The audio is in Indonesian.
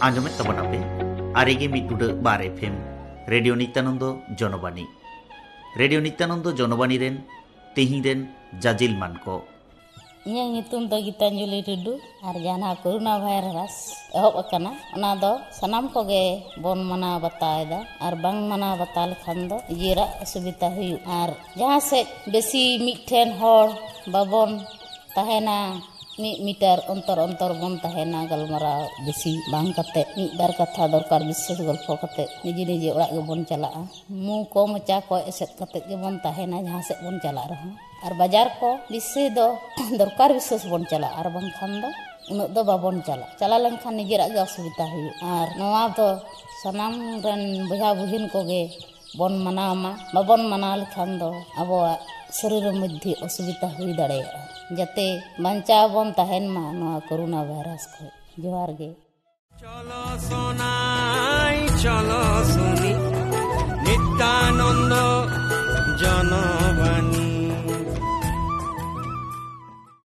anjomet tabon ape, arege mi udo bare pem, radio nita nondo jono bani, radio nita nondo jono bani ren, tehi ren, jazil manko. iya ngi tun to gita nyule dudu, arga na kuru na bae ras, eho pakana, ona do, mana bata eda, ar bang mana bata lekando, jira subita hiu ar, jahase besi mi hor babon. Tahena metre अंतर अंतर बन गलमारा बसि बाते बार कथा दरकार विश्वास गल्पे निजे निजे बन चला मु को मचा को एसेना जहाँ से बन चला रहा और बाज़ार को बसि दरकार विश्वास बन चला और बाखान उनक दो बाबन चला चला लेखान निजे असुविधा हुई और सामान बुझा बुहन को ᱵᱚᱱ ᱢᱟᱱᱟᱣ ᱢᱟ ᱵᱟᱵᱚᱱ ᱢᱟᱱᱟᱣ ᱞᱮᱠᱷᱟᱱ ᱫᱚ ᱟᱵᱚᱣᱟᱜ শরীর মধ্যে অসুবিধা হয়ে দাঁড়ায় যাতে বাঞ্চাও বন তাহেন মা নোয়া করোনা ভাইরাস খে জোহার গে চলো সোনাই চলো শুনি নিত্যানন্দ জন